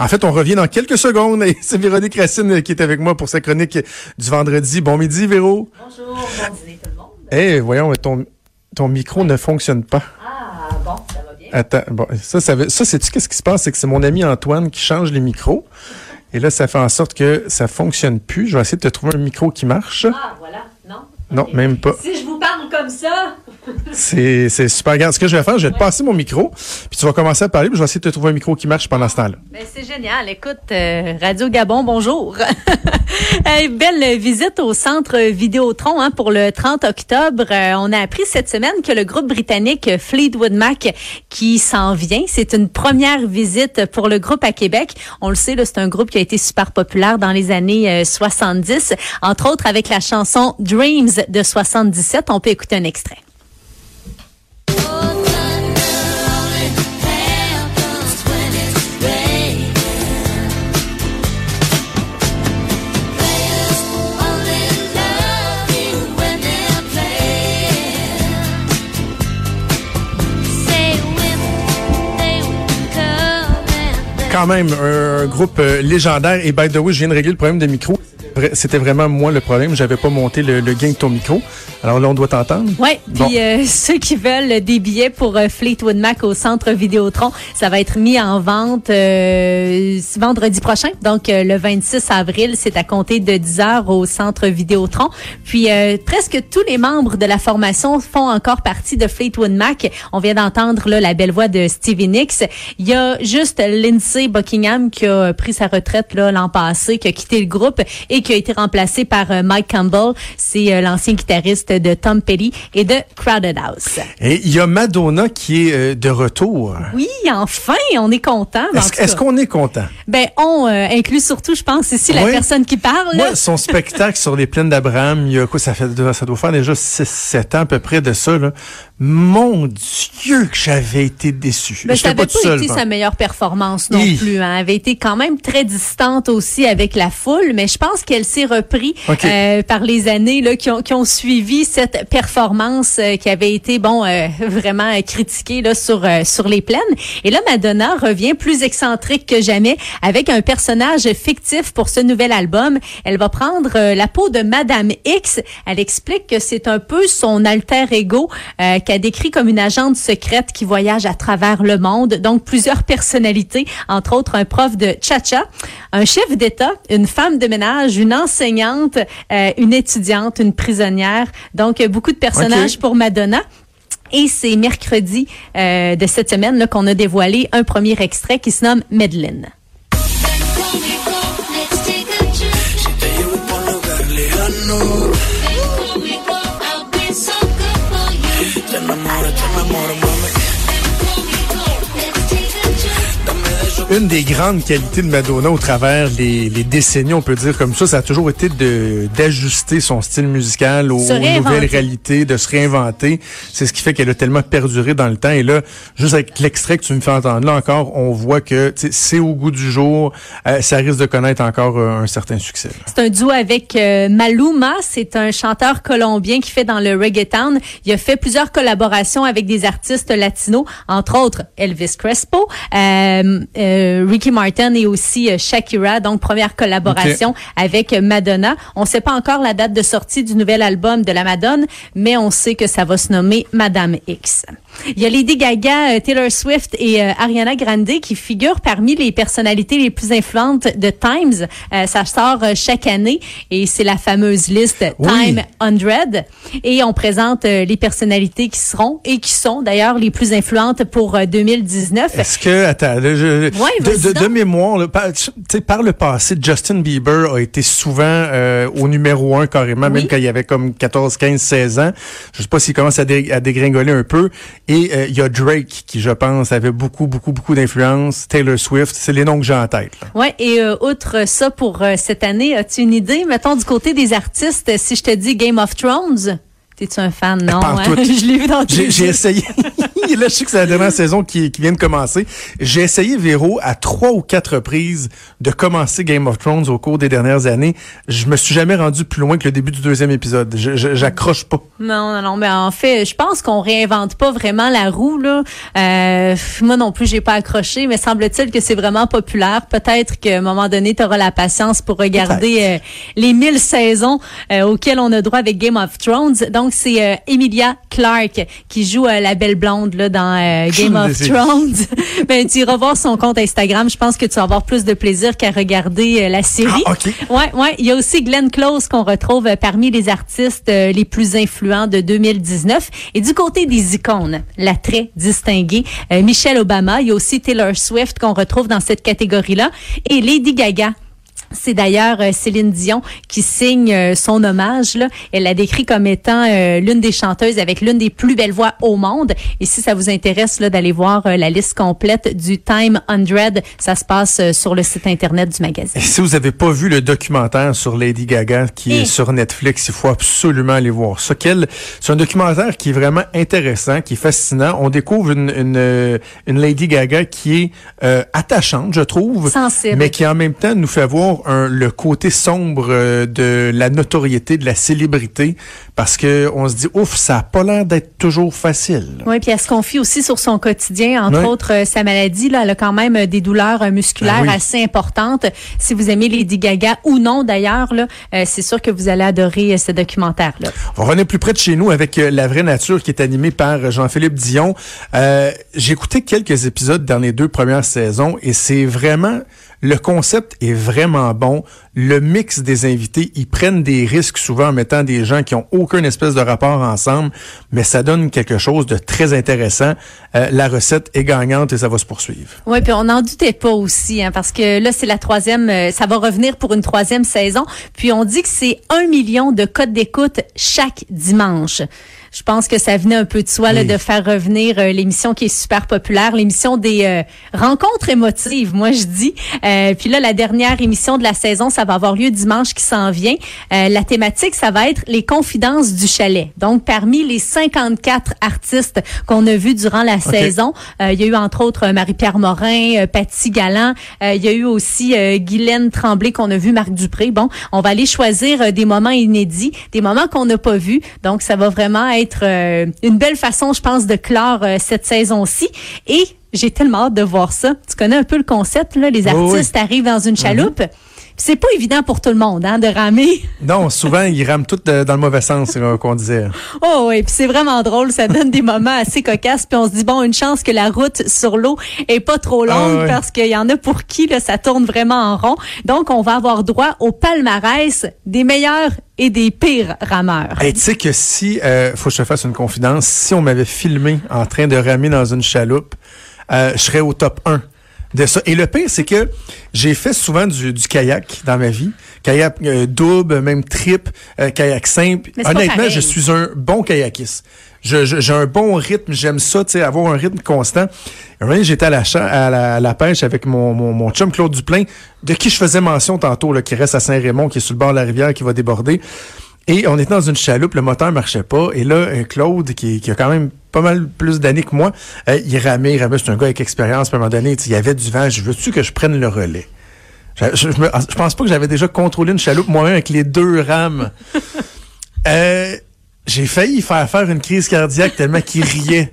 En fait, on revient dans quelques secondes et c'est Véronique Racine qui est avec moi pour sa chronique du vendredi. Bon midi, Véro. Bonjour, bon dîner tout le monde. Eh, voyons, ton, ton micro ne fonctionne pas. Ah, bon, ça va bien? Attends, bon, ça, ça, veut- ça c'est-tu qu'est-ce qui se passe? C'est que c'est mon ami Antoine qui change les micros. Et là, ça fait en sorte que ça fonctionne plus. Je vais essayer de te trouver un micro qui marche. Ah, voilà, non? Non, même pas. Si je vous parle comme ça, C'est c'est super grave. Ce que je vais faire, je vais te passer mon micro, puis tu vas commencer à parler, puis je vais essayer de te trouver un micro qui marche pendant ce temps-là. ben, c'est génial. Écoute, euh, Radio Gabon, bonjour. Hey, belle visite au centre Vidéotron hein, pour le 30 octobre. Euh, on a appris cette semaine que le groupe britannique Fleetwood Mac qui s'en vient, c'est une première visite pour le groupe à Québec. On le sait, là, c'est un groupe qui a été super populaire dans les années euh, 70, entre autres avec la chanson Dreams de 77. On peut écouter un extrait. Quand même, un, groupe euh, légendaire. Et by the way, je viens de régler le problème de micro. C'était vraiment moi le problème. J'avais pas monté le, le gain de ton micro. Alors là, on doit t'entendre. Ouais, puis euh, ceux qui veulent des billets pour euh, Fleetwood Mac au centre Vidéotron, ça va être mis en vente euh, vendredi prochain, donc euh, le 26 avril, c'est à compter de 10 heures au centre Vidéotron. Puis euh, presque tous les membres de la formation font encore partie de Fleetwood Mac. On vient d'entendre là la belle voix de Stevie Nicks. Il y a juste Lindsay Buckingham qui a pris sa retraite là l'an passé, qui a quitté le groupe et qui a été remplacé par euh, Mike Campbell. C'est euh, l'ancien guitariste de Tom Petty et de Crowded House. Et il y a Madonna qui est euh, de retour. Oui, enfin, on est content. en Est-ce qu'on est content? Ben, on inclut surtout, je pense, ici la personne qui parle. Moi, son spectacle sur les plaines d'Abraham, il y a quoi, ça fait, ça doit faire déjà 6-7 ans à peu près de ça, là. Mon Dieu, que j'avais été déçu. Ben, J'étais ça n'avait pas, été bon. sa meilleure performance non Hi. plus. Hein. Elle avait été quand même très distante aussi avec la foule, mais je pense qu'elle s'est repris OK. euh, par les années là, qui, ont, qui ont suivi cette performance euh, qui avait été bon euh, vraiment critiquée là, sur, euh, sur les plaines. Et là, Madonna revient plus excentrique que jamais avec un personnage fictif pour ce nouvel album. Elle va prendre euh, la peau de Madame X. Elle explique que c'est un peu son alter ego euh, qu'elle décrit comme une agente secrète qui voyage à travers le monde. Donc plusieurs personnalités, entre autres un prof de cha-cha, un chef d'État, une femme de ménage, une enseignante, euh, une étudiante, une prisonnière. Donc beaucoup de personnages pour Madonna. Et c'est mercredi euh, de cette semaine qu'on a dévoilé un premier extrait qui se nomme Medlin. Une des grandes qualités de Madonna au travers les, les décennies, on peut dire comme ça, ça a toujours été de d'ajuster son style musical aux, nouvelles réalités, de se réinventer. C'est ce qui fait qu'elle a tellement perduré dans le temps. Et là, juste avec l'extrait que tu me fais entendre là encore, on voit que c'est au goût du jour. Euh, ça risque de connaître encore euh, un certain succès. C'est un duo avec euh, Maluma. C'est un chanteur colombien qui fait dans le reggaeton. Il a fait plusieurs collaborations avec des artistes latinos, entre autres Elvis Crespo, euh, euh, Ricky Martin et aussi euh, Shakira. Donc, première collaboration avec Madonna. On ne sait pas encore la date de sortie du nouvel album de la Madonna, mais on sait que ça va se nommer Madame X. Il y a Lady Gaga, euh, Taylor Swift et euh, Ariana Grande qui figurent parmi les personnalités les plus influentes de Times. Euh, ça sort euh, chaque année et c'est la fameuse liste Oui. Time 100. Et on présente les personnalités qui seront et qui sont d'ailleurs les plus influentes pour euh, 2019. Est-ce que, attends, là, je- Ouais, de, mémoire, là, par, le passé, Justin Bieber a été souvent euh, au numéro un carrément, Oui. même quand il avait comme 14, 15, 16 ans. Je sais pas s'il commence à, dé- à dégringoler un peu. Et euh, il y a Drake qui, je pense, avait beaucoup, beaucoup, beaucoup d'influence. Taylor Swift, c'est les noms que j'ai en tête. là. Ouais, et euh, outre ça pour cette année, as-tu une idée, mettons du côté des artistes, si je te dis Game of Thrones, T'es-tu un fan? Non, hein? tout. je l'ai vu dans J'ai essayé. Là, je sais que c'est la dernière saison qui, qui vient de commencer. J'ai essayé, Véro, à trois ou quatre reprises de commencer Game of Thrones au cours des dernières années. Je me suis jamais rendu plus loin que le début du deuxième épisode. J'accroche pas. Non, non, non, mais en fait, je pense qu'on réinvente pas vraiment la roue, là. Euh, moi non plus, j'ai pas accroché, mais semble-t-il que c'est vraiment populaire. Peut-être qu'à un moment donné, tu auras la patience pour regarder euh, les mille saisons euh, auxquelles on a droit avec Game of Thrones. Donc, c'est euh, Emilia Clarke qui joue euh, la belle blonde là, dans euh, Game of Thrones. ben, tu iras voir son compte Instagram. Je pense que tu vas avoir plus de plaisir qu'à regarder la série. Ah, OK. Ouais, ouais. Il y a aussi Glenn Close qu'on retrouve parmi les artistes les plus influents de 2019. Et du côté des icônes, la très distinguée Michelle Obama. Il y a aussi Taylor Swift qu'on retrouve dans cette catégorie-là. Et Lady Gaga. C'est d'ailleurs euh, Céline Dion qui signe euh, son hommage. Là. Elle la décrit comme étant euh, l'une des chanteuses avec l'une des plus belles voix au monde. Et si ça vous intéresse d'aller voir euh, la liste complète du Time 100, ça se passe euh, sur le site internet du magazine. Et si vous avez pas vu le documentaire sur Lady Gaga qui Eh. est sur Netflix, il faut absolument aller voir ça. C'est un documentaire qui est vraiment intéressant, qui est fascinant. On découvre une, une, une Lady Gaga qui est attachante, je trouve. Sensible. Mais qui en même temps nous fait voir un- le côté sombre euh, de la notoriété, de la célébrité, parce que on se dit, ouf, ça a pas l'air d'être toujours facile. Oui, puis elle se confie aussi sur son quotidien, entre autres euh, sa maladie. Là, elle a quand même euh, des douleurs musculaires oui. assez importantes. Si vous aimez Lady Gaga ou non d'ailleurs, là, c'est sûr que vous allez adorer ce documentaire-là. On revenait plus près de chez nous avec La vraie nature qui est animée par Jean-Philippe Dion. Euh, J'ai écouté quelques épisodes dans les deux premières saisons et c'est vraiment le concept est vraiment bon. Le mix des invités, ils prennent des risques souvent en mettant des gens qui ont aucun espèce de rapport ensemble, mais ça donne quelque chose de très intéressant. Euh, la recette est gagnante et ça va se poursuivre. Oui, puis on n'en doutait pas aussi, hein, parce que là, c'est la troisième, euh, ça va revenir pour une troisième saison. Puis on dit que c'est un million de codes d'écoute chaque dimanche. Je pense que ça venait un peu de soi là, de faire revenir euh, l'émission qui est super populaire, l'émission des euh, rencontres émotives, moi je dis. Euh, puis là, la dernière émission de la saison, ça va avoir lieu dimanche qui s'en vient. Euh, la thématique, ça va être les confidences du chalet. Donc, parmi les 54 artistes qu'on a vus durant la saison, euh, il y a eu entre autres Marie-Pierre Morin, euh, Patty Galland, euh, il y a eu aussi euh, Guylaine Tremblay qu'on a vu, Marc Dupré. Bon, on va aller choisir des moments inédits, des moments qu'on n'a pas vus. Donc, ça va vraiment être euh, une belle façon, je pense, de clore euh, cette saison-ci. Et j'ai tellement hâte de voir ça. Tu connais un peu le concept, là? Les oui. artistes arrivent dans une chaloupe. Puis C'est pas évident pour tout le monde, hein, de ramer. Non, souvent, ils rament tout euh, dans le mauvais sens, c'est, qu'on disait. Oh oui, puis c'est vraiment drôle, ça donne des moments assez cocasses, puis on se dit bon, une chance que la route sur l'eau est pas trop longue Ah ouais. parce qu'il y en a pour qui là, ça tourne vraiment en rond. Donc on va avoir droit au palmarès des meilleurs et des pires rameurs. Hey, tu sais que si, euh, faut que je te fasse une confidence, si on m'avait filmé en train de ramer dans une chaloupe, euh, je serais au top 1 de ça. Et le pire, c'est que j'ai fait souvent du, du kayak dans ma vie. Kayak euh, double, même trip, euh, kayak simple. Honnêtement, je suis un bon kayakiste. Je- je- J'ai un bon rythme, j'aime ça, tu sais, avoir un rythme constant. J'étais à la, à la, à la pêche avec mon, mon, mon chum Claude Duplain, de qui je faisais mention tantôt, là, qui reste à Saint-Raymond, qui est sur le bord de la rivière, qui va déborder. Et on était dans une chaloupe, le moteur marchait pas. Et là, euh, Claude, qui, qui a quand même pas mal plus d'années que moi, il ramait, il ramait, c'est un gars avec expérience. À un moment donné, il y avait du vent. Je veux-tu que je prenne le relais? Je, je pense pas que j'avais déjà contrôlé une chaloupe moi-même avec les deux rames. Euh, j'ai failli faire faire une crise cardiaque tellement qu'il riait.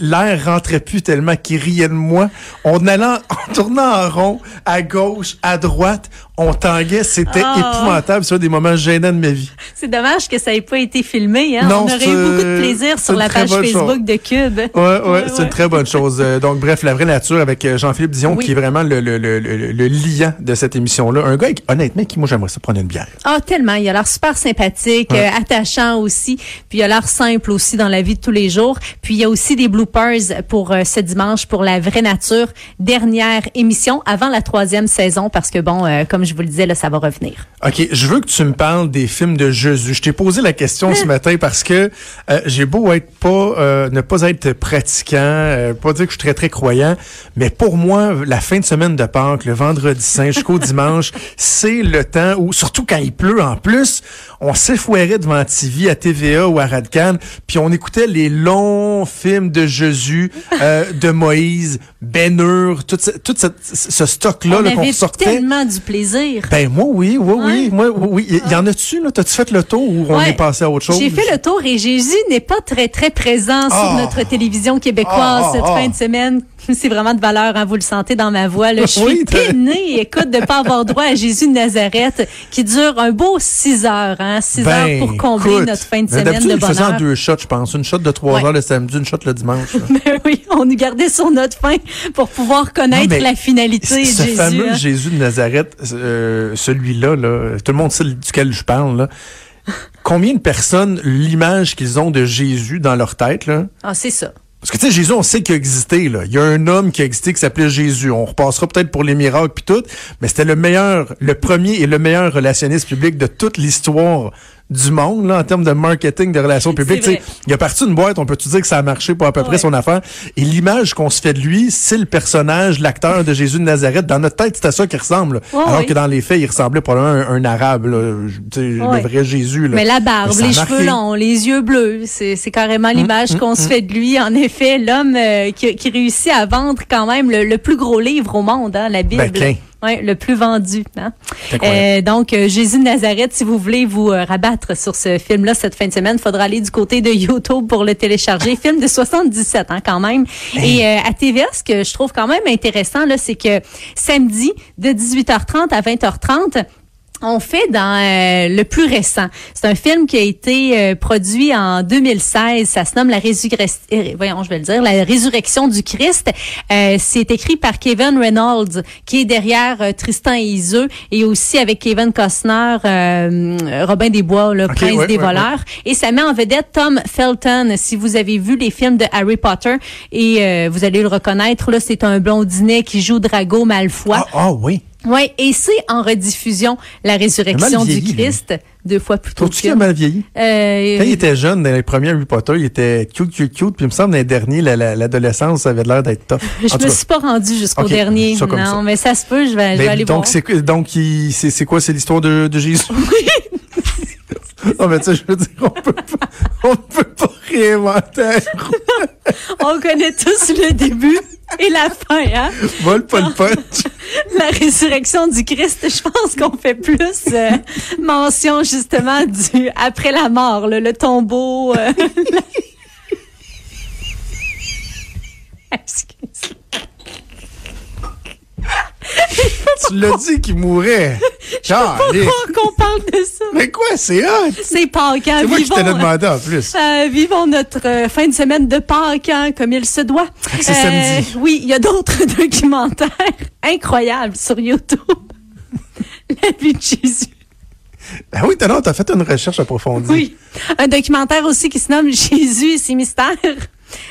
L'air rentrait plus tellement qu'il riait de moi. On allait, en- on tournait en rond, à gauche, à droite, on tanguait, c'était Ah. épouvantable. C'est un des moments gênants de ma vie. C'est dommage que ça ait pas été filmé. Hein? Non, on aurait eu beaucoup de plaisir sur la page Facebook chose. de Cube. Ouais, ouais, Ouais, c'est ouais. une très bonne chose. Euh, donc, bref, la vraie nature avec euh, Jean-Philippe Dion, Oui. qui est vraiment le, le, le, le, le liant de cette émission-là. Un gars, avec- honnêtement, qui, moi, j'aimerais ça prendre une bière. Ah, tellement. Il a l'air super sympathique, Ouais. euh, attachant aussi. Puis il a l'air simple aussi dans la vie de tous les jours. Puis il y a aussi des bloopers pour euh, ce dimanche pour la vraie nature. Dernière émission avant la troisième saison parce que bon, euh, comme comme je vous le disais, là, ça va revenir. OK, je veux que tu me parles des films de Jésus. Je t'ai posé la question ce matin parce que euh, j'ai beau être pas euh, ne pas être pratiquant, euh, pas dire que je suis très très croyant, mais pour moi la fin de semaine de Pâques, le vendredi saint jusqu'au dimanche, c'est le temps où surtout quand il pleut en plus, on s'effouerait devant TV à TVA ou à Radcan, puis on écoutait les longs films de Jésus, de Moïse, Ben Hur, tout, ce, tout ce, ce stock là, On là, qu'on sortait. tellement du plaisir. Ben moi oui, oui, oui, moi oui. Il y en a-tu là? T'as-tu fait le tour ou on est passé à autre chose? J'ai fait le tour et Jésus n'est pas très, très présent Ah. sur notre télévision québécoise Ah, ah, cette ah. fin de semaine. C'est vraiment de valeur, hein, vous le sentez dans ma voix. Là. Je suis Oui, peinée, écoute, de pas avoir droit à Jésus de Nazareth, qui dure un beau six heures, hein, six heures pour combler Ben, écoute, notre fin de ben, semaine de bonheur. deux shots, je pense. Une shot de trois Ouais. heures le samedi, une shot le dimanche. Ben oui, on nous gardait sur notre fin pour pouvoir connaître Non, la finalité de Ce Jésus. fameux hein. Jésus de Nazareth, euh, celui-là, là, tout le monde sait duquel je parle. Là. Combien de personnes l'image qu'ils ont de Jésus dans leur tête là? Ah, c'est ça. Parce que tu sais, Jésus, on sait qu'il a existé. Il y a un homme qui a existé qui s'appelait Jésus. On repassera peut-être pour les miracles puis tout, mais c'était le meilleur, le premier et le meilleur relationniste public de toute l'histoire du monde là, en termes de marketing, de relations publiques. C'est Tu sais, Il a parti une boîte, on peut te dire que ça a marché pour à peu près son affaire? Et l'image qu'on se fait de lui, c'est le personnage, l'acteur de Jésus de Nazareth. Dans notre tête, c'est à ça qu'il ressemble. Ouais, Alors ouais. que dans les faits, il ressemblait probablement à un, un arabe, là, le vrai Jésus. Là. Mais la barbe, Mais les cheveux longs, les yeux bleus, c'est carrément l'image qu'on se fait de lui. En effet, l'homme euh, qui, qui réussit à vendre quand même le, le plus gros livre au monde, hein, la Bible. Ben, le plus vendu. Hein? Euh, donc, euh, Jésus de Nazareth, si vous voulez vous euh, rabattre sur ce film-là cette fin de semaine, il faudra aller du côté de YouTube pour le télécharger. Film de 77 hein, quand même. Et euh, à TVA, ce que je trouve quand même intéressant, là, c'est que samedi, de 18h30 à 20h30, on fait dans euh, le plus récent. C'est un film qui a été euh, produit en 2016. Ça se nomme La résurrection. voyons, je vais le dire. La résurrection du Christ. Euh, c'est écrit par Kevin Reynolds, qui est derrière euh, Tristan et Iseux, et aussi avec Kevin Costner, euh, Robin des Bois, le prince ouais, des ouais, voleurs. Et ça met en vedette Tom Felton. Si vous avez vu les films de Harry Potter, et euh, vous allez le reconnaître, là, c'est un blondinet qui joue Drago Malfoy. Ah, ah oui. Oui, et c'est en rediffusion la résurrection du lui. Christ deux fois plus tôt. Trouves-tu qu'il a mal vieilli? Euh, Quand il était jeune, dans les premiers Harry Potter, il était cute, cute, cute. Puis il me semble, dans les derniers, la- la- l'adolescence avait l'air d'être tough. je En me suis pas rendue jusqu'au dernier. ça non, ça. mais ça se peut, je vais, je vais Mais aller donc, voir. c'est donc c'est quoi? C'est l'histoire de, de Jésus? non, mais tu sais, je veux dire, on peut pas, on peut pas réinventer. On connaît tous le début et la fin, hein? Le punch. La résurrection du Christ, je pense qu'on fait plus euh, mention justement du après la mort, le tombeau. euh, tu l'as dit qu'il mourait. Calique. Pourquoi qu'on parle de ça? Mais quoi, c'est hot? C'est Pâques, hein? C'est moi qui Vivons- demandé en plus. Euh, vivons notre euh, fin de semaine de Pâques hein, comme il se doit. c'est samedi. Oui, il y a d'autres documentaires incroyables sur YouTube. La vie de Jésus. Ben oui, t'as fait une recherche approfondie. Oui. Un documentaire aussi qui se nomme Jésus et ses mystères.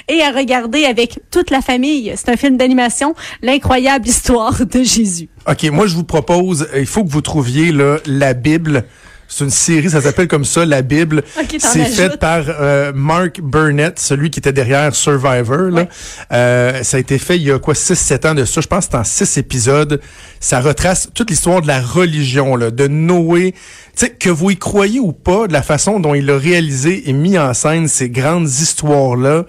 Et à regarder avec toute la famille. C'est un film d'animation, l'incroyable histoire de Jésus. OK, moi, je vous propose, il faut que vous trouviez là, la Bible. C'est une série, ça s'appelle comme ça, La Bible. Ok, t'en c'est fait par euh, Mark Burnett, celui qui était derrière Survivor. Là. Ouais. Euh, ça a été fait il y a quoi, 6-7 ans de ça? Je pense que c'est en 6 épisodes. Ça retrace toute l'histoire de la religion, là, de Noé. Tu sais, que vous y croyez ou pas, de la façon dont il a réalisé et mis en scène ces grandes histoires-là,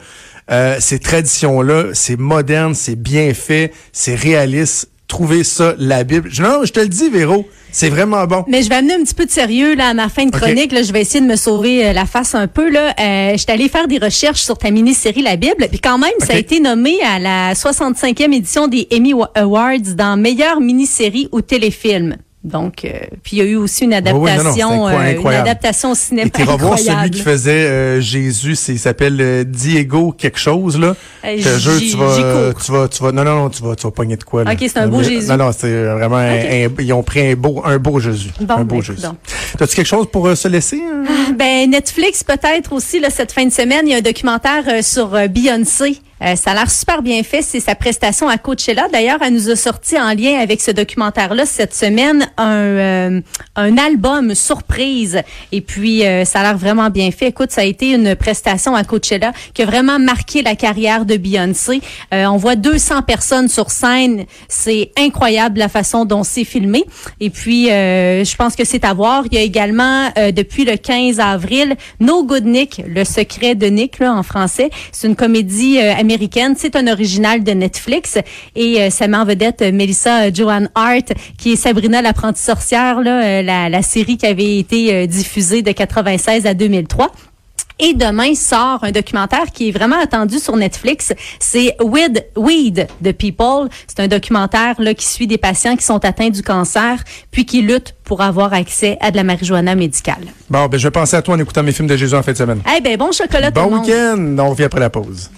euh, ces traditions-là, c'est moderne, c'est bien fait, c'est réaliste. Trouvez ça, la Bible. Je- Non, je te le dis, Véro, c'est vraiment bon. Mais je vais amener un petit peu de sérieux là à ma fin de chronique. Là, je vais essayer de me sauver euh, la face un peu. Là, euh, j'étais allée faire des recherches sur ta mini-série La Bible, puis quand même, ça a été nommé à la 65e édition des Emmy Wa- Awards dans meilleure mini-série ou téléfilm. Donc, euh, puis il y a eu aussi une oui, non, non, adaptation, incroyable. euh, une adaptation au cinéma Et revoir celui qui faisait euh, Jésus, il s'appelle euh, Diego quelque chose là. Euh, Je te jure, tu vas, euh, tu vas, tu vas, non, non, non, tu vas, tu vas pogner de quoi là. Ok, c'est un beau Mais- Jésus. Non, non, c'est euh, vraiment, un- un- ils ont pris un beau, un beau Jésus, Bon, un beau ben, Jésus. donc. T'as-tu quelque chose pour euh, se laisser? hein? Ben Netflix peut-être aussi là cette fin de semaine, il y a un documentaire euh, sur euh, Beyoncé. Euh, ça a l'air super bien fait. C'est sa prestation à Coachella. D'ailleurs, elle nous a sorti en lien avec ce documentaire-là cette semaine un, euh, un album surprise. Et puis, euh, ça a l'air vraiment bien fait. Écoute, ça a été une prestation à Coachella qui a vraiment marqué la carrière de Beyoncé. on voit 200 personnes sur scène. C'est incroyable la façon dont c'est filmé. Et puis, je pense que c'est à voir. Il y a également, depuis le 15 avril, No Good Nick, le secret de Nick là, en français. C'est une comédie américaine. C'est un original de Netflix et euh, ça met en vedette euh, Melissa euh, Joan Hart qui est Sabrina l'apprentie sorcière, là, la, la, série qui avait été diffusée de 96 à 2003. Et demain sort un documentaire qui est vraiment attendu sur Netflix. C'est With Weed the People. C'est un documentaire là, qui suit des patients qui sont atteints du cancer puis qui luttent pour avoir accès à de la marijuana médicale. Bon, ben je vais penser à toi en écoutant mes films de Jésus en fin de semaine. Eh ben bon chocolat bon tout monde. week-end. On revient après la pause.